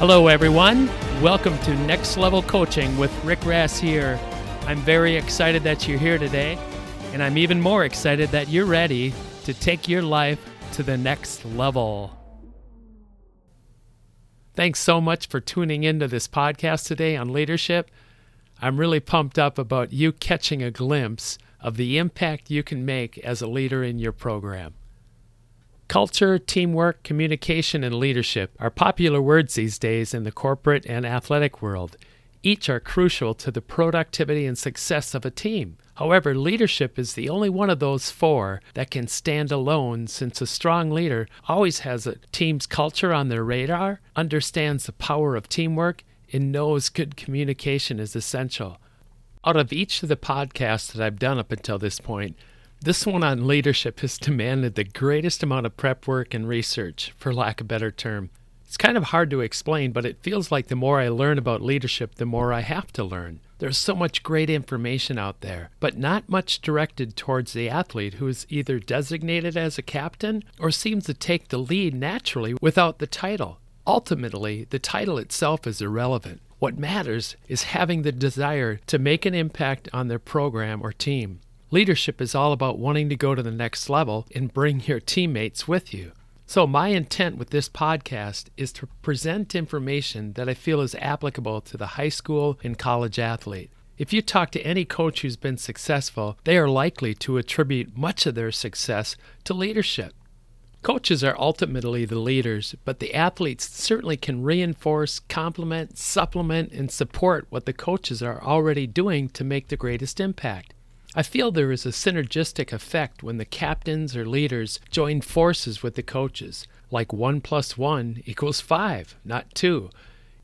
Hello, everyone. Welcome to Next Level Coaching with Rick Rassier. I'm very excited that you're here today, and I'm even more excited that you're ready to take your life to the next level. Thanks so much for tuning into this podcast today on leadership. I'm really pumped up about you catching a glimpse of the impact you can make as a leader in your program. Culture, teamwork, communication, and leadership are popular words these days in the corporate and athletic world. Each are crucial to the productivity and success of a team. However, leadership is the only one of those four that can stand alone since a strong leader always has a team's culture on their radar, understands the power of teamwork, and knows good communication is essential. Out of each of the podcasts that I've done up until this point, this one on leadership has demanded the greatest amount of prep work and research, for lack of a better term. It's kind of hard to explain, but it feels like the more I learn about leadership, the more I have to learn. There's so much great information out there, but not much directed towards the athlete who is either designated as a captain or seems to take the lead naturally without the title. Ultimately, the title itself is irrelevant. What matters is having the desire to make an impact on their program or team. Leadership is all about wanting to go to the next level and bring your teammates with you. So, my intent with this podcast is to present information that I feel is applicable to the high school and college athlete. If you talk to any coach who's been successful, they are likely to attribute much of their success to leadership. Coaches are ultimately the leaders, but the athletes certainly can reinforce, complement, supplement, and support what the coaches are already doing to make the greatest impact. I feel there is a synergistic effect when the captains or leaders join forces with the coaches, like 1 plus 1 equals 5, not 2.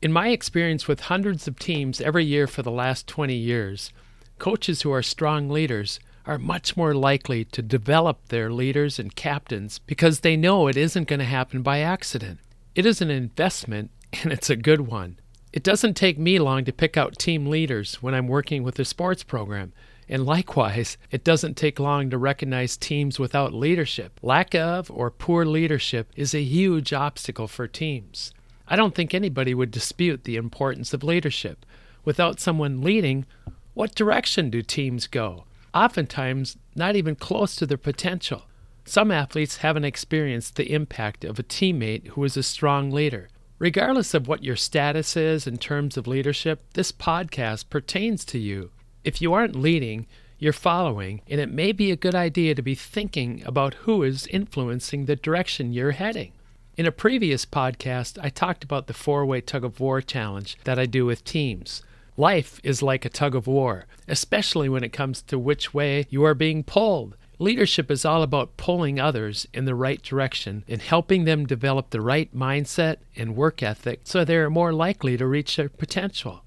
In my experience with hundreds of teams every year for the last 20 years, coaches who are strong leaders are much more likely to develop their leaders and captains because they know it isn't going to happen by accident. It is an investment, and it's a good one. It doesn't take me long to pick out team leaders when I'm working with a sports program. And likewise, it doesn't take long to recognize teams without leadership. Lack of or poor leadership is a huge obstacle for teams. I don't think anybody would dispute the importance of leadership. Without someone leading, what direction do teams go? Oftentimes, not even close to their potential. Some athletes haven't experienced the impact of a teammate who is a strong leader. Regardless of what your status is in terms of leadership, this podcast pertains to you. If you aren't leading, you're following, and it may be a good idea to be thinking about who is influencing the direction you're heading. In a previous podcast, I talked about the four way tug of war challenge that I do with teams. Life is like a tug of war, especially when it comes to which way you are being pulled. Leadership is all about pulling others in the right direction and helping them develop the right mindset and work ethic so they are more likely to reach their potential.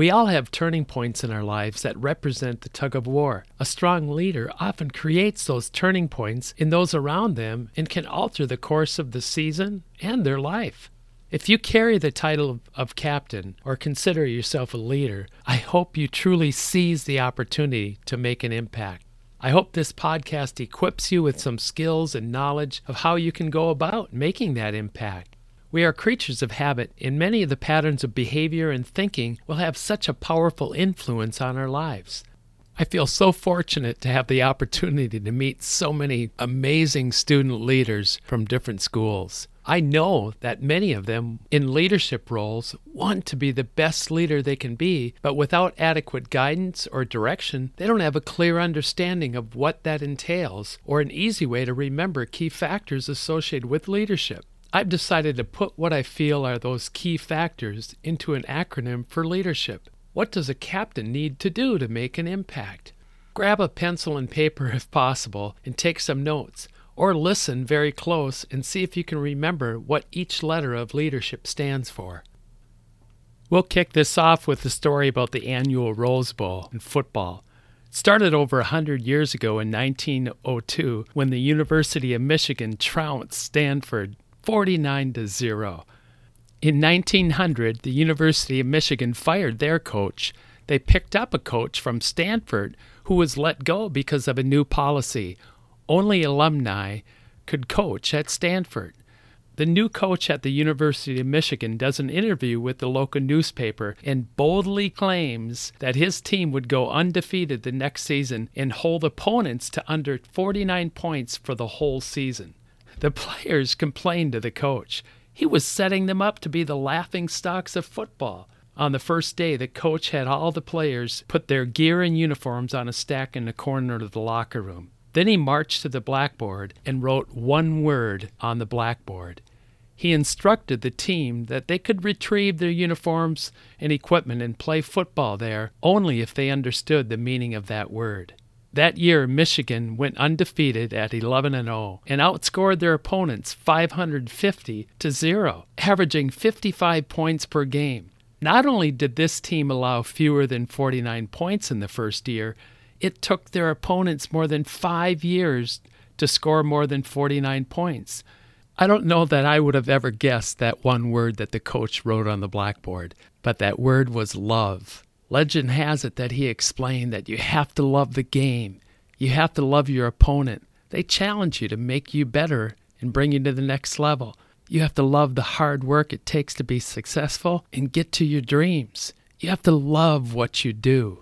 We all have turning points in our lives that represent the tug of war. A strong leader often creates those turning points in those around them and can alter the course of the season and their life. If you carry the title of captain or consider yourself a leader, I hope you truly seize the opportunity to make an impact. I hope this podcast equips you with some skills and knowledge of how you can go about making that impact. We are creatures of habit, and many of the patterns of behavior and thinking will have such a powerful influence on our lives. I feel so fortunate to have the opportunity to meet so many amazing student leaders from different schools. I know that many of them in leadership roles want to be the best leader they can be, but without adequate guidance or direction, they don't have a clear understanding of what that entails or an easy way to remember key factors associated with leadership. I've decided to put what I feel are those key factors into an acronym for leadership. What does a captain need to do to make an impact? Grab a pencil and paper if possible and take some notes, or listen very close and see if you can remember what each letter of leadership stands for. We'll kick this off with the story about the annual Rose Bowl in football. It started over a 100 years ago in 1902 when the University of Michigan trounced Stanford 49 to 0. In 1900, the University of Michigan fired their coach. They picked up a coach from Stanford who was let go because of a new policy. Only alumni could coach at Stanford. the new coach at the University of Michigan does an interview with the local newspaper and boldly claims that his team would go undefeated the next season and hold opponents to under 49 points for the whole season. The players complained to the coach. He was setting them up to be the laughing stocks of football. On the first day, the coach had all the players put their gear and uniforms on a stack in the corner of the locker room. Then he marched to the blackboard and wrote one word on the blackboard. He instructed the team that they could retrieve their uniforms and equipment and play football there only if they understood the meaning of that word. That year, Michigan went undefeated at 11 and 0 and outscored their opponents 550 to 0, averaging 55 points per game. Not only did this team allow fewer than 49 points in the first year, it took their opponents more than five years to score more than 49 points. I don't know that I would have ever guessed that one word that the coach wrote on the blackboard, but that word was love. Legend has it that he explained that you have to love the game, you have to love your opponent. They challenge you to make you better and bring you to the next level. You have to love the hard work it takes to be successful and get to your dreams. You have to love what you do.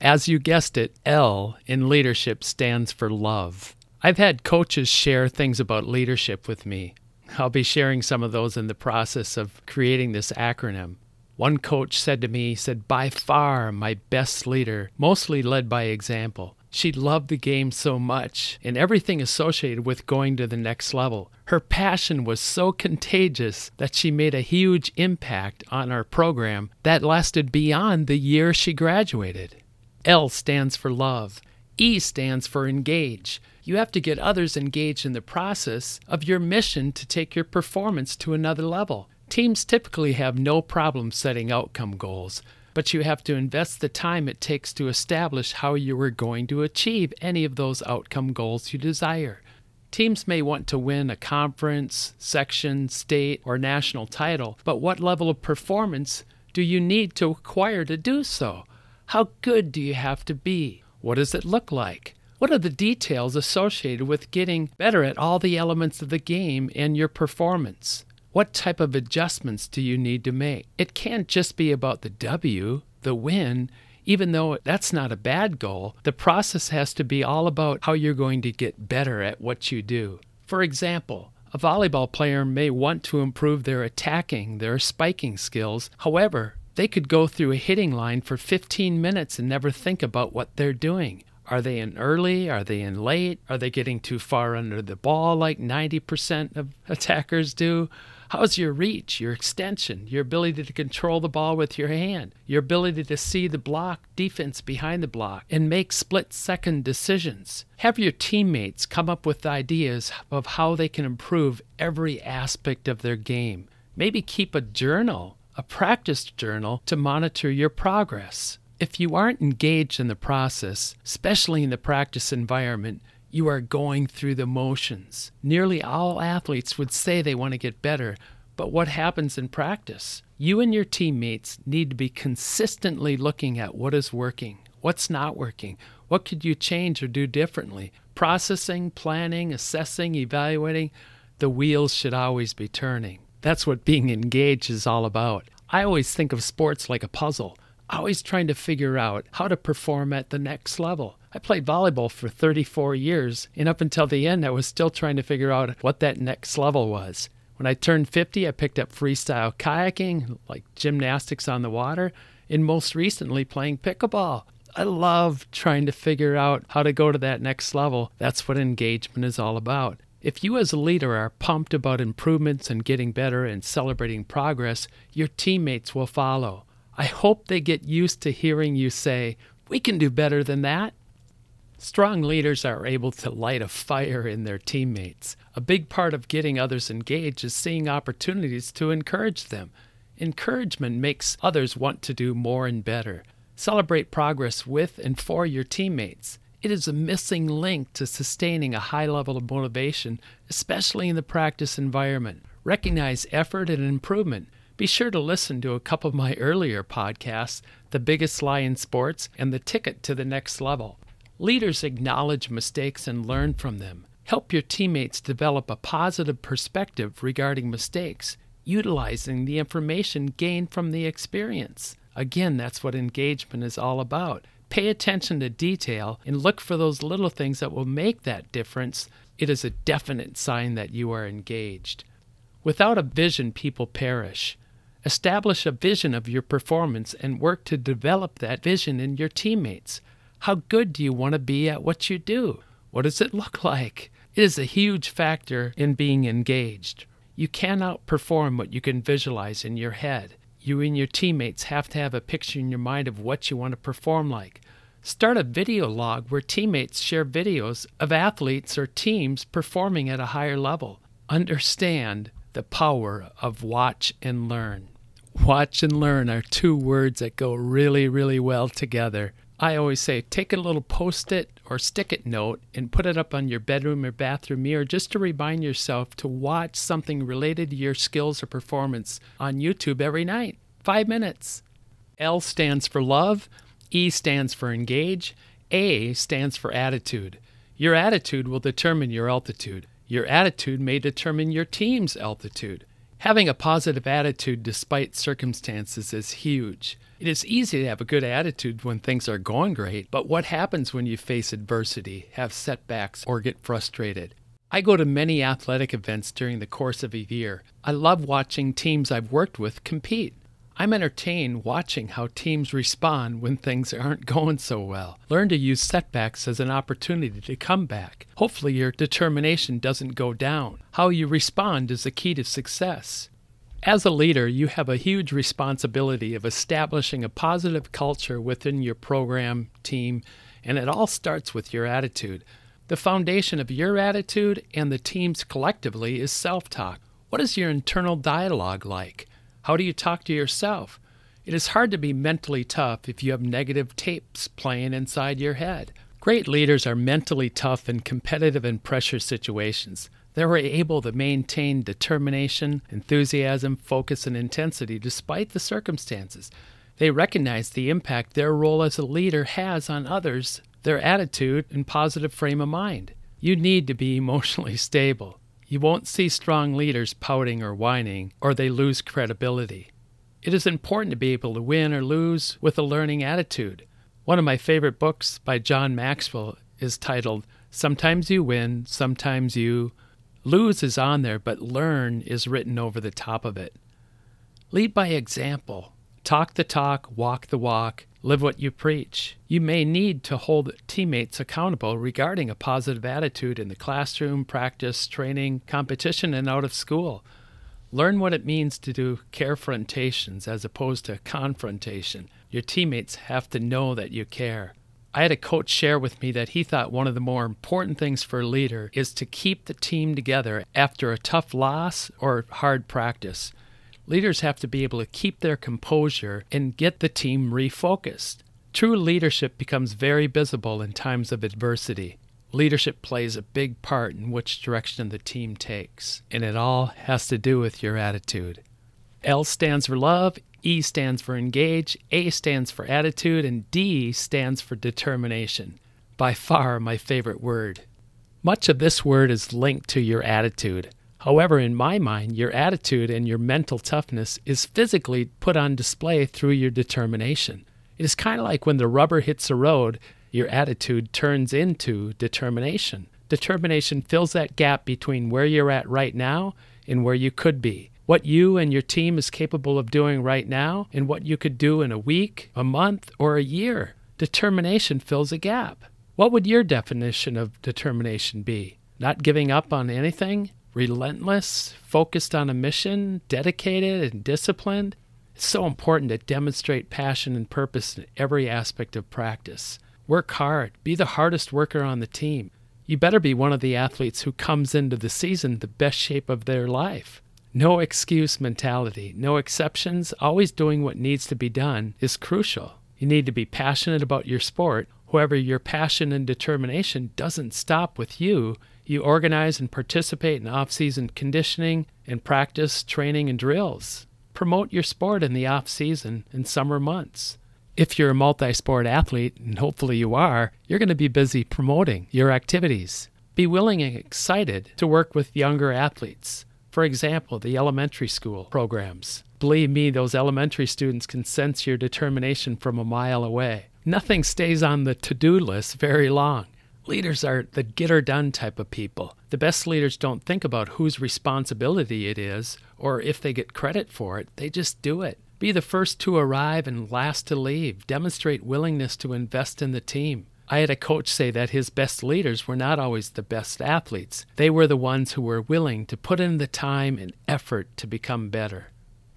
As you guessed it, L in leadership stands for love. I've had coaches share things about leadership with me. I'll be sharing some of those in the process of creating this acronym. One coach said to me, said, by far my best leader, mostly led by example. She loved the game so much and everything associated with going to the next level. Her passion was so contagious that she made a huge impact on our program that lasted beyond the year she graduated. L stands for love. E stands for engage. You have to get others engaged in the process of your mission to take your performance to another level. Teams typically have no problem setting outcome goals, but you have to invest the time it takes to establish how you are going to achieve any of those outcome goals you desire. Teams may want to win a conference, section, state, or national title, but what level of performance do you need to acquire to do so? How good do you have to be? What does it look like? What are the details associated with getting better at all the elements of the game and your performance? What type of adjustments do you need to make? It can't just be about the W, the win, even though that's not a bad goal. The process has to be all about how you're going to get better at what you do. For example, a volleyball player may want to improve their attacking, their spiking skills. However, they could go through a hitting line for 15 minutes and never think about what they're doing. Are they in early? Are they in late? Are they getting too far under the ball like 90% of attackers do? How's your reach, your extension, your ability to control the ball with your hand, your ability to see the block, defense behind the block, and make split second decisions? Have your teammates come up with ideas of how they can improve every aspect of their game. Maybe keep a journal a practice journal to monitor your progress. If you aren't engaged in the process, especially in the practice environment, you are going through the motions. Nearly all athletes would say they want to get better, but what happens in practice? You and your teammates need to be consistently looking at what is working, what's not working, what could you change or do differently. Processing, planning, assessing, evaluating, the wheels should always be turning. That's what being engaged is all about. I always think of sports like a puzzle, always trying to figure out how to perform at the next level. I played volleyball for 34 years, and up until the end, I was still trying to figure out what that next level was. When I turned 50, I picked up freestyle kayaking, like gymnastics on the water, and most recently playing pickleball. I love trying to figure out how to go to that next level. That's what engagement is all about. If you as a leader are pumped about improvements and getting better and celebrating progress, your teammates will follow. I hope they get used to hearing you say, We can do better than that. Strong leaders are able to light a fire in their teammates. A big part of getting others engaged is seeing opportunities to encourage them. Encouragement makes others want to do more and better. Celebrate progress with and for your teammates. It is a missing link to sustaining a high level of motivation, especially in the practice environment. Recognize effort and improvement. Be sure to listen to a couple of my earlier podcasts, The Biggest Lie in Sports and The Ticket to the Next Level. Leaders acknowledge mistakes and learn from them. Help your teammates develop a positive perspective regarding mistakes, utilizing the information gained from the experience. Again, that's what engagement is all about. Pay attention to detail and look for those little things that will make that difference. It is a definite sign that you are engaged. Without a vision, people perish. Establish a vision of your performance and work to develop that vision in your teammates. How good do you want to be at what you do? What does it look like? It is a huge factor in being engaged. You cannot perform what you can visualize in your head. You and your teammates have to have a picture in your mind of what you want to perform like. Start a video log where teammates share videos of athletes or teams performing at a higher level. Understand the power of watch and learn. Watch and learn are two words that go really, really well together. I always say take a little post it or stick it note and put it up on your bedroom or bathroom mirror just to remind yourself to watch something related to your skills or performance on YouTube every night. Five minutes. L stands for love, E stands for engage, A stands for attitude. Your attitude will determine your altitude. Your attitude may determine your team's altitude. Having a positive attitude despite circumstances is huge. It is easy to have a good attitude when things are going great, but what happens when you face adversity, have setbacks, or get frustrated? I go to many athletic events during the course of a year. I love watching teams I've worked with compete. I'm entertained watching how teams respond when things aren't going so well. Learn to use setbacks as an opportunity to come back. Hopefully, your determination doesn't go down. How you respond is the key to success. As a leader, you have a huge responsibility of establishing a positive culture within your program, team, and it all starts with your attitude. The foundation of your attitude and the team's collectively is self talk. What is your internal dialogue like? How do you talk to yourself? It is hard to be mentally tough if you have negative tapes playing inside your head. Great leaders are mentally tough in competitive and pressure situations. They were able to maintain determination, enthusiasm, focus, and intensity despite the circumstances. They recognize the impact their role as a leader has on others, their attitude, and positive frame of mind. You need to be emotionally stable. You won't see strong leaders pouting or whining, or they lose credibility. It is important to be able to win or lose with a learning attitude. One of my favorite books by John Maxwell is titled Sometimes You Win, Sometimes You. Lose is on there, but learn is written over the top of it. Lead by example. Talk the talk, walk the walk, Live what you preach. You may need to hold teammates accountable regarding a positive attitude in the classroom, practice, training, competition, and out of school. Learn what it means to do carefrontations as opposed to confrontation. Your teammates have to know that you care. I had a coach share with me that he thought one of the more important things for a leader is to keep the team together after a tough loss or hard practice. Leaders have to be able to keep their composure and get the team refocused. True leadership becomes very visible in times of adversity. Leadership plays a big part in which direction the team takes, and it all has to do with your attitude. L stands for love, E stands for engage, A stands for attitude, and D stands for determination. By far my favorite word. Much of this word is linked to your attitude. However, in my mind, your attitude and your mental toughness is physically put on display through your determination. It is kind of like when the rubber hits the road, your attitude turns into determination. Determination fills that gap between where you're at right now and where you could be. What you and your team is capable of doing right now and what you could do in a week, a month, or a year. Determination fills a gap. What would your definition of determination be? Not giving up on anything? Relentless, focused on a mission, dedicated and disciplined. It's so important to demonstrate passion and purpose in every aspect of practice. Work hard, be the hardest worker on the team. You better be one of the athletes who comes into the season the best shape of their life. No excuse mentality, no exceptions, always doing what needs to be done is crucial. You need to be passionate about your sport. However, your passion and determination doesn't stop with you you organize and participate in off season conditioning and practice, training, and drills. Promote your sport in the off season and summer months. If you're a multi sport athlete, and hopefully you are, you're going to be busy promoting your activities. Be willing and excited to work with younger athletes. For example, the elementary school programs. Believe me, those elementary students can sense your determination from a mile away. Nothing stays on the to do list very long. Leaders are the get her done type of people. The best leaders don't think about whose responsibility it is or if they get credit for it, they just do it. Be the first to arrive and last to leave. Demonstrate willingness to invest in the team. I had a coach say that his best leaders were not always the best athletes. They were the ones who were willing to put in the time and effort to become better.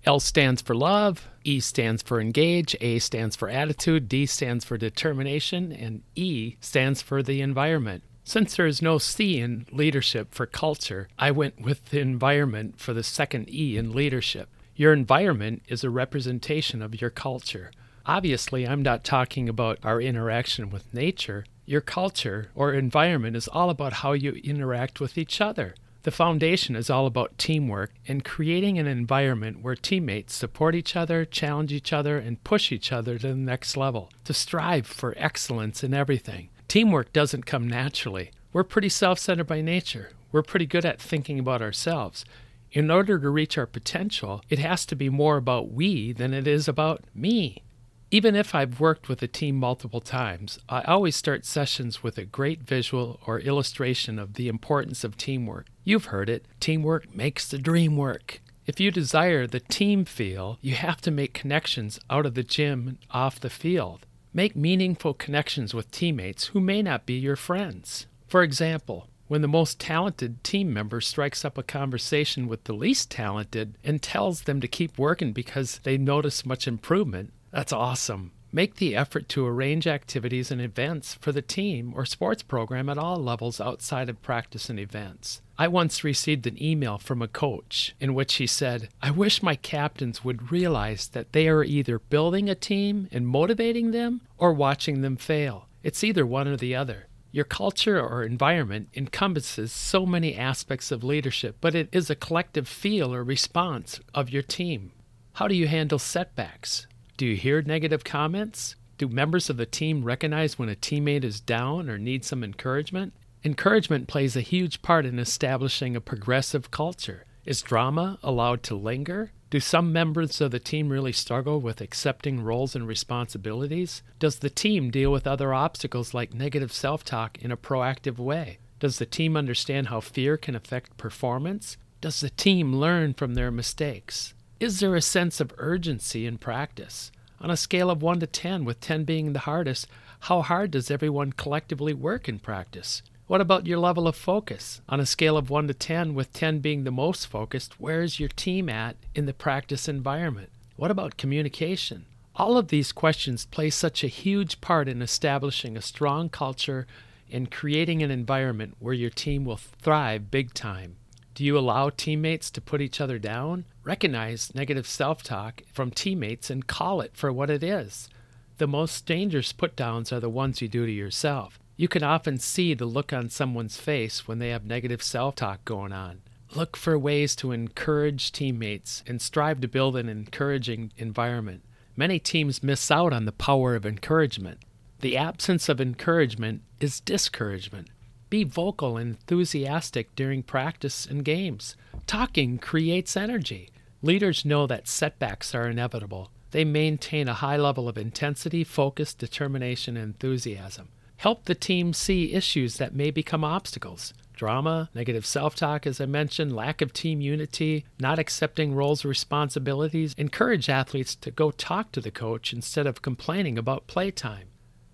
L stands for love, E stands for engage, A stands for attitude, D stands for determination, and E stands for the environment. Since there is no C in leadership for culture, I went with the environment for the second E in leadership. Your environment is a representation of your culture. Obviously, I'm not talking about our interaction with nature. Your culture or environment is all about how you interact with each other. The foundation is all about teamwork and creating an environment where teammates support each other, challenge each other, and push each other to the next level, to strive for excellence in everything. Teamwork doesn't come naturally. We're pretty self centered by nature. We're pretty good at thinking about ourselves. In order to reach our potential, it has to be more about we than it is about me. Even if I've worked with a team multiple times, I always start sessions with a great visual or illustration of the importance of teamwork. You've heard it teamwork makes the dream work. If you desire the team feel, you have to make connections out of the gym and off the field. Make meaningful connections with teammates who may not be your friends. For example, when the most talented team member strikes up a conversation with the least talented and tells them to keep working because they notice much improvement, that's awesome. Make the effort to arrange activities and events for the team or sports program at all levels outside of practice and events. I once received an email from a coach in which he said, I wish my captains would realize that they are either building a team and motivating them or watching them fail. It's either one or the other. Your culture or environment encompasses so many aspects of leadership, but it is a collective feel or response of your team. How do you handle setbacks? Do you hear negative comments? Do members of the team recognize when a teammate is down or needs some encouragement? Encouragement plays a huge part in establishing a progressive culture. Is drama allowed to linger? Do some members of the team really struggle with accepting roles and responsibilities? Does the team deal with other obstacles like negative self talk in a proactive way? Does the team understand how fear can affect performance? Does the team learn from their mistakes? Is there a sense of urgency in practice? On a scale of 1 to 10, with 10 being the hardest, how hard does everyone collectively work in practice? What about your level of focus? On a scale of 1 to 10, with 10 being the most focused, where is your team at in the practice environment? What about communication? All of these questions play such a huge part in establishing a strong culture and creating an environment where your team will thrive big time. Do you allow teammates to put each other down? Recognize negative self talk from teammates and call it for what it is. The most dangerous put downs are the ones you do to yourself. You can often see the look on someone's face when they have negative self talk going on. Look for ways to encourage teammates and strive to build an encouraging environment. Many teams miss out on the power of encouragement. The absence of encouragement is discouragement. Be vocal and enthusiastic during practice and games. Talking creates energy. Leaders know that setbacks are inevitable. They maintain a high level of intensity, focus, determination, and enthusiasm. Help the team see issues that may become obstacles. Drama, negative self talk, as I mentioned, lack of team unity, not accepting roles responsibilities. Encourage athletes to go talk to the coach instead of complaining about playtime.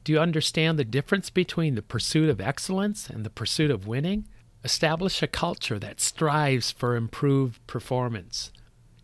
Do you understand the difference between the pursuit of excellence and the pursuit of winning? Establish a culture that strives for improved performance.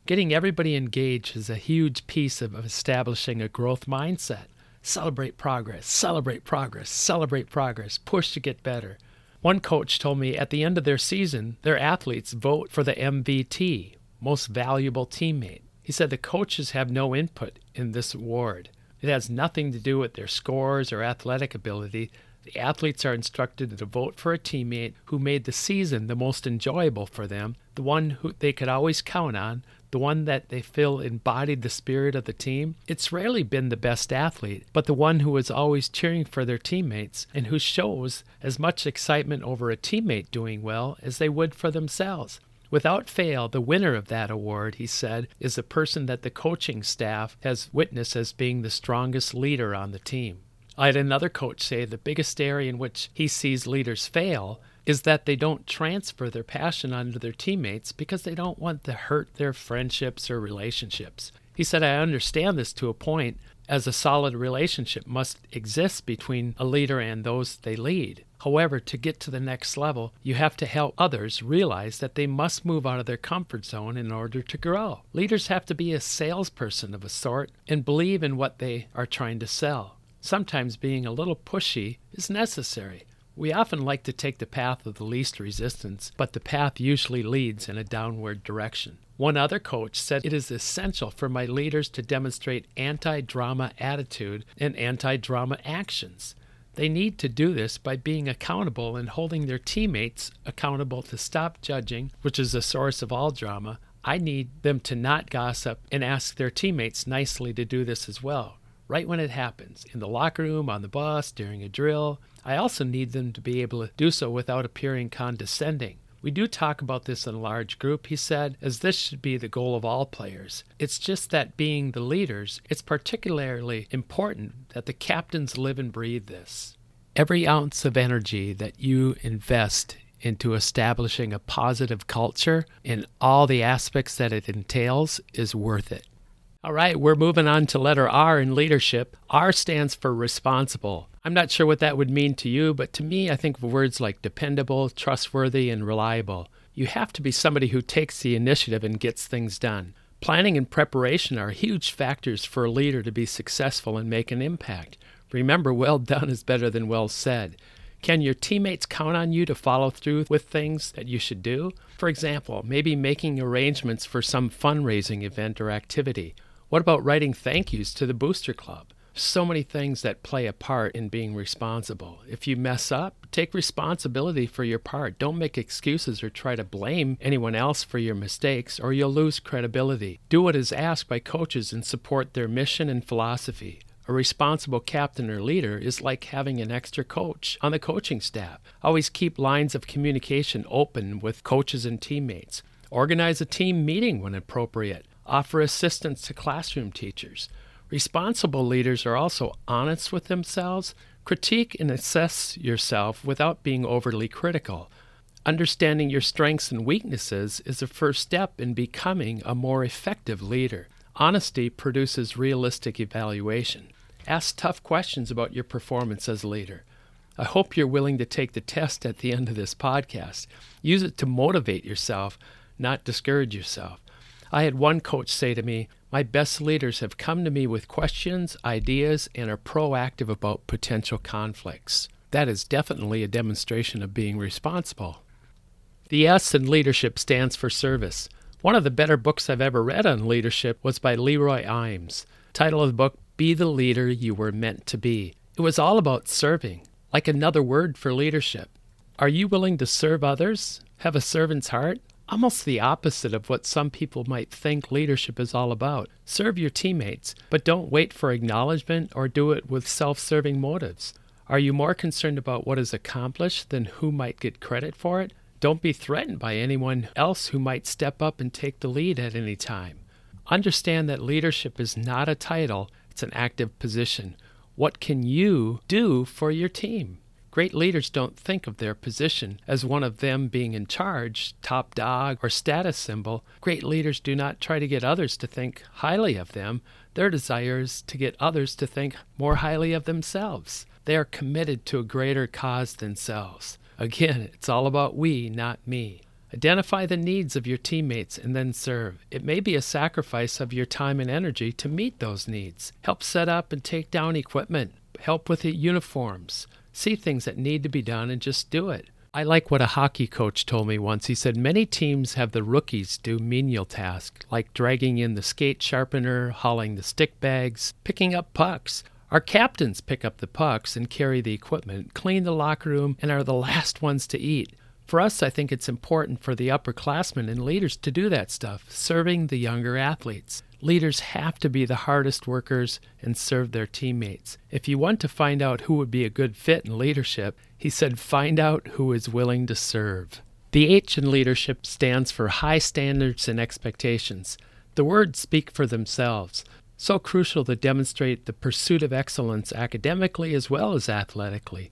Getting everybody engaged is a huge piece of establishing a growth mindset. Celebrate progress, celebrate progress, celebrate progress, push to get better. One coach told me at the end of their season, their athletes vote for the MVT, most valuable teammate. He said the coaches have no input in this award. It has nothing to do with their scores or athletic ability. The athletes are instructed to vote for a teammate who made the season the most enjoyable for them, the one who they could always count on, the one that they feel embodied the spirit of the team, it's rarely been the best athlete, but the one who is always cheering for their teammates and who shows as much excitement over a teammate doing well as they would for themselves. Without fail, the winner of that award, he said, is the person that the coaching staff has witnessed as being the strongest leader on the team. I had another coach say the biggest area in which he sees leaders fail is that they don't transfer their passion onto their teammates because they don't want to hurt their friendships or relationships. He said, I understand this to a point, as a solid relationship must exist between a leader and those they lead. However, to get to the next level, you have to help others realize that they must move out of their comfort zone in order to grow. Leaders have to be a salesperson of a sort and believe in what they are trying to sell. Sometimes being a little pushy is necessary. We often like to take the path of the least resistance, but the path usually leads in a downward direction. One other coach said it is essential for my leaders to demonstrate anti drama attitude and anti drama actions. They need to do this by being accountable and holding their teammates accountable to stop judging, which is the source of all drama. I need them to not gossip and ask their teammates nicely to do this as well, right when it happens in the locker room, on the bus, during a drill. I also need them to be able to do so without appearing condescending. We do talk about this in a large group, he said, as this should be the goal of all players. It's just that being the leaders, it's particularly important that the captains live and breathe this. Every ounce of energy that you invest into establishing a positive culture in all the aspects that it entails is worth it. All right, we're moving on to letter R in leadership. R stands for responsible. I'm not sure what that would mean to you, but to me, I think words like dependable, trustworthy, and reliable. You have to be somebody who takes the initiative and gets things done. Planning and preparation are huge factors for a leader to be successful and make an impact. Remember, well done is better than well said. Can your teammates count on you to follow through with things that you should do? For example, maybe making arrangements for some fundraising event or activity what about writing thank yous to the Booster Club? So many things that play a part in being responsible. If you mess up, take responsibility for your part. Don't make excuses or try to blame anyone else for your mistakes, or you'll lose credibility. Do what is asked by coaches and support their mission and philosophy. A responsible captain or leader is like having an extra coach on the coaching staff. Always keep lines of communication open with coaches and teammates. Organize a team meeting when appropriate offer assistance to classroom teachers. Responsible leaders are also honest with themselves, critique and assess yourself without being overly critical. Understanding your strengths and weaknesses is a first step in becoming a more effective leader. Honesty produces realistic evaluation. Ask tough questions about your performance as a leader. I hope you're willing to take the test at the end of this podcast. Use it to motivate yourself, not discourage yourself. I had one coach say to me, My best leaders have come to me with questions, ideas, and are proactive about potential conflicts. That is definitely a demonstration of being responsible. The S in leadership stands for service. One of the better books I've ever read on leadership was by Leroy Eims. Title of the book, Be the Leader You Were Meant to Be. It was all about serving, like another word for leadership. Are you willing to serve others? Have a servant's heart? Almost the opposite of what some people might think leadership is all about. Serve your teammates, but don't wait for acknowledgement or do it with self serving motives. Are you more concerned about what is accomplished than who might get credit for it? Don't be threatened by anyone else who might step up and take the lead at any time. Understand that leadership is not a title, it's an active position. What can you do for your team? Great leaders don't think of their position as one of them being in charge, top dog, or status symbol. Great leaders do not try to get others to think highly of them. Their desire is to get others to think more highly of themselves. They are committed to a greater cause than selves. Again, it's all about we, not me. Identify the needs of your teammates and then serve. It may be a sacrifice of your time and energy to meet those needs. Help set up and take down equipment. Help with uniforms see things that need to be done and just do it. I like what a hockey coach told me once. He said many teams have the rookies do menial tasks like dragging in the skate sharpener, hauling the stick bags, picking up pucks. Our captains pick up the pucks and carry the equipment, clean the locker room, and are the last ones to eat. For us, I think it's important for the upperclassmen and leaders to do that stuff, serving the younger athletes. Leaders have to be the hardest workers and serve their teammates. If you want to find out who would be a good fit in leadership, he said, find out who is willing to serve. The H in leadership stands for high standards and expectations. The words speak for themselves. So crucial to demonstrate the pursuit of excellence academically as well as athletically.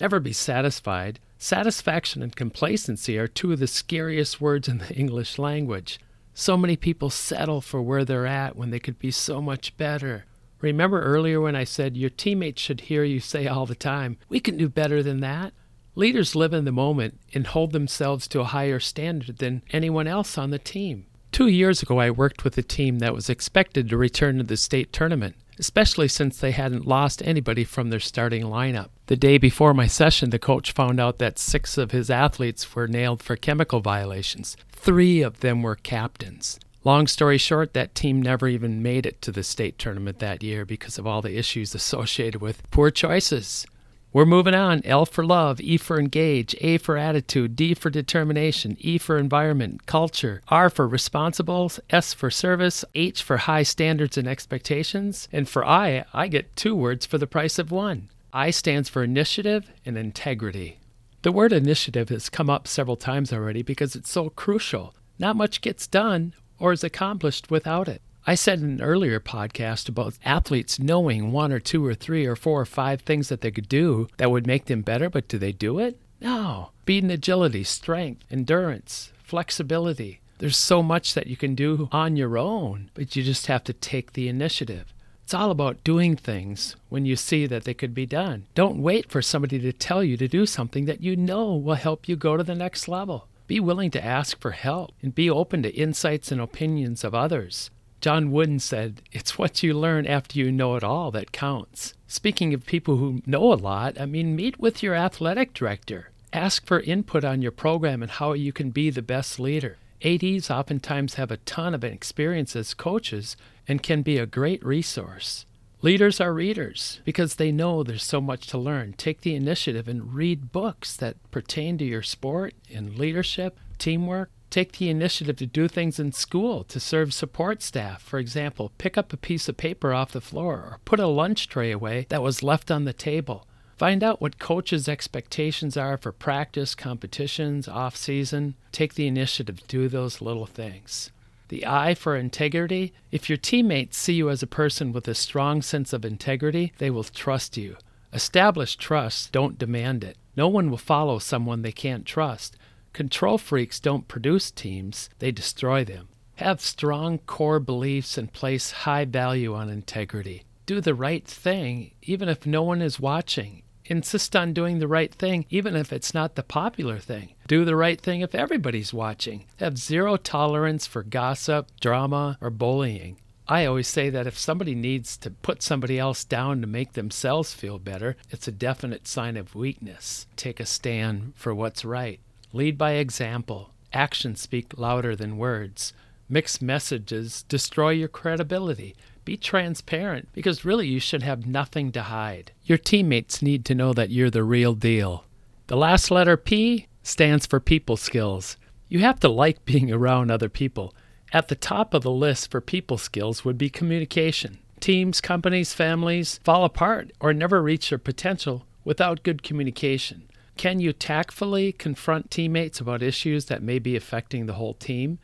Never be satisfied. Satisfaction and complacency are two of the scariest words in the English language. So many people settle for where they're at when they could be so much better. Remember earlier when I said your teammates should hear you say all the time, We can do better than that? Leaders live in the moment and hold themselves to a higher standard than anyone else on the team. Two years ago, I worked with a team that was expected to return to the state tournament, especially since they hadn't lost anybody from their starting lineup. The day before my session, the coach found out that six of his athletes were nailed for chemical violations. Three of them were captains. Long story short, that team never even made it to the state tournament that year because of all the issues associated with poor choices. We're moving on. L for love, E for engage, A for attitude, D for determination, E for environment, culture, R for responsibles, S for service, H for high standards and expectations, and for I, I get two words for the price of one. I stands for initiative and integrity. The word initiative has come up several times already because it's so crucial. Not much gets done or is accomplished without it. I said in an earlier podcast about athletes knowing one or two or three or four or five things that they could do that would make them better, but do they do it? No. Speed and agility, strength, endurance, flexibility. There's so much that you can do on your own, but you just have to take the initiative. It's all about doing things when you see that they could be done. Don't wait for somebody to tell you to do something that you know will help you go to the next level. Be willing to ask for help and be open to insights and opinions of others. John Wooden said, It's what you learn after you know it all that counts. Speaking of people who know a lot, I mean, meet with your athletic director. Ask for input on your program and how you can be the best leader. ADs oftentimes have a ton of experience as coaches and can be a great resource. Leaders are readers because they know there's so much to learn. Take the initiative and read books that pertain to your sport and leadership, teamwork. Take the initiative to do things in school to serve support staff. For example, pick up a piece of paper off the floor or put a lunch tray away that was left on the table. Find out what coaches' expectations are for practice, competitions, off season. Take the initiative to do those little things. The I for integrity. If your teammates see you as a person with a strong sense of integrity, they will trust you. Establish trust, don't demand it. No one will follow someone they can't trust. Control freaks don't produce teams, they destroy them. Have strong core beliefs and place high value on integrity. Do the right thing, even if no one is watching. Insist on doing the right thing, even if it's not the popular thing. Do the right thing if everybody's watching. Have zero tolerance for gossip, drama, or bullying. I always say that if somebody needs to put somebody else down to make themselves feel better, it's a definite sign of weakness. Take a stand for what's right. Lead by example. Actions speak louder than words. Mixed messages destroy your credibility. Be transparent because really you should have nothing to hide. Your teammates need to know that you're the real deal. The last letter P stands for people skills. You have to like being around other people. At the top of the list for people skills would be communication. Teams, companies, families fall apart or never reach their potential without good communication. Can you tactfully confront teammates about issues that may be affecting the whole team?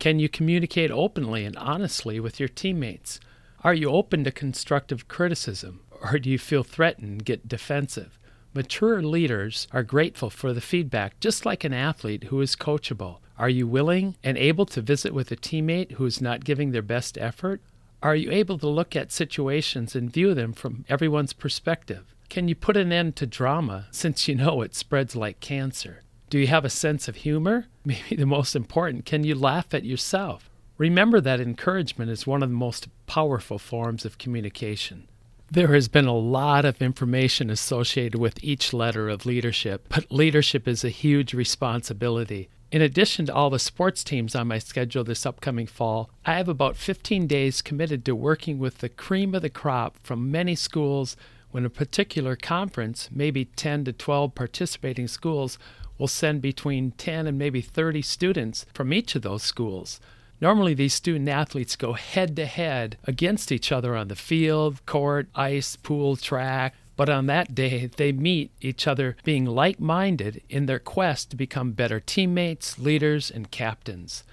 Can you communicate openly and honestly with your teammates? Are you open to constructive criticism, or do you feel threatened and get defensive? Mature leaders are grateful for the feedback, just like an athlete who is coachable. Are you willing and able to visit with a teammate who is not giving their best effort? Are you able to look at situations and view them from everyone's perspective? Can you put an end to drama since you know it spreads like cancer? Do you have a sense of humor? Maybe the most important, can you laugh at yourself? Remember that encouragement is one of the most powerful forms of communication. There has been a lot of information associated with each letter of leadership, but leadership is a huge responsibility. In addition to all the sports teams on my schedule this upcoming fall, I have about 15 days committed to working with the cream of the crop from many schools when a particular conference, maybe 10 to 12 participating schools, will send between 10 and maybe 30 students from each of those schools. Normally, these student athletes go head to head against each other on the field, court, ice, pool, track. But on that day, they meet each other being like minded in their quest to become better teammates, leaders, and captains.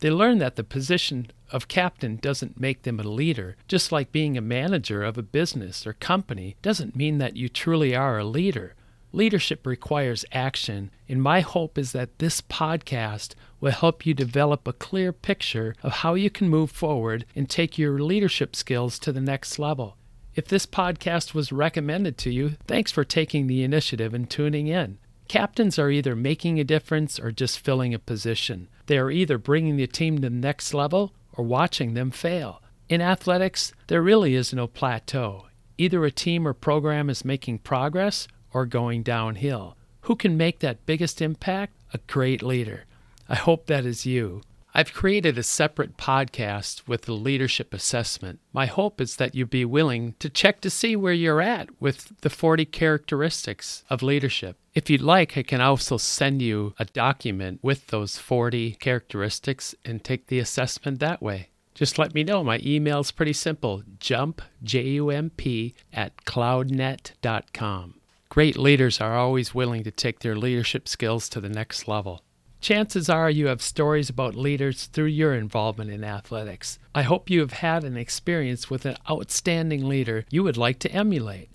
They learn that the position of captain doesn't make them a leader, just like being a manager of a business or company doesn't mean that you truly are a leader. Leadership requires action, and my hope is that this podcast will help you develop a clear picture of how you can move forward and take your leadership skills to the next level. If this podcast was recommended to you, thanks for taking the initiative and tuning in. Captains are either making a difference or just filling a position. They are either bringing the team to the next level or watching them fail. In athletics, there really is no plateau. Either a team or program is making progress or going downhill. Who can make that biggest impact? A great leader. I hope that is you. I've created a separate podcast with the leadership assessment. My hope is that you'd be willing to check to see where you're at with the 40 characteristics of leadership. If you'd like, I can also send you a document with those 40 characteristics and take the assessment that way. Just let me know. My email is pretty simple jump, J U M P, at cloudnet.com. Great leaders are always willing to take their leadership skills to the next level. Chances are you have stories about leaders through your involvement in athletics. I hope you have had an experience with an outstanding leader you would like to emulate.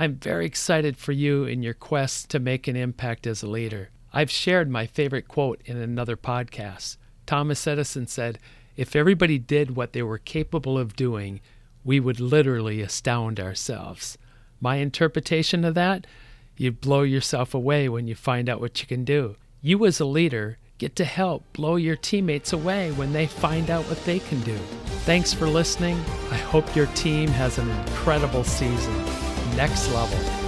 I'm very excited for you in your quest to make an impact as a leader. I've shared my favorite quote in another podcast. Thomas Edison said, If everybody did what they were capable of doing, we would literally astound ourselves. My interpretation of that? You'd blow yourself away when you find out what you can do. You, as a leader, get to help blow your teammates away when they find out what they can do. Thanks for listening. I hope your team has an incredible season. Next level.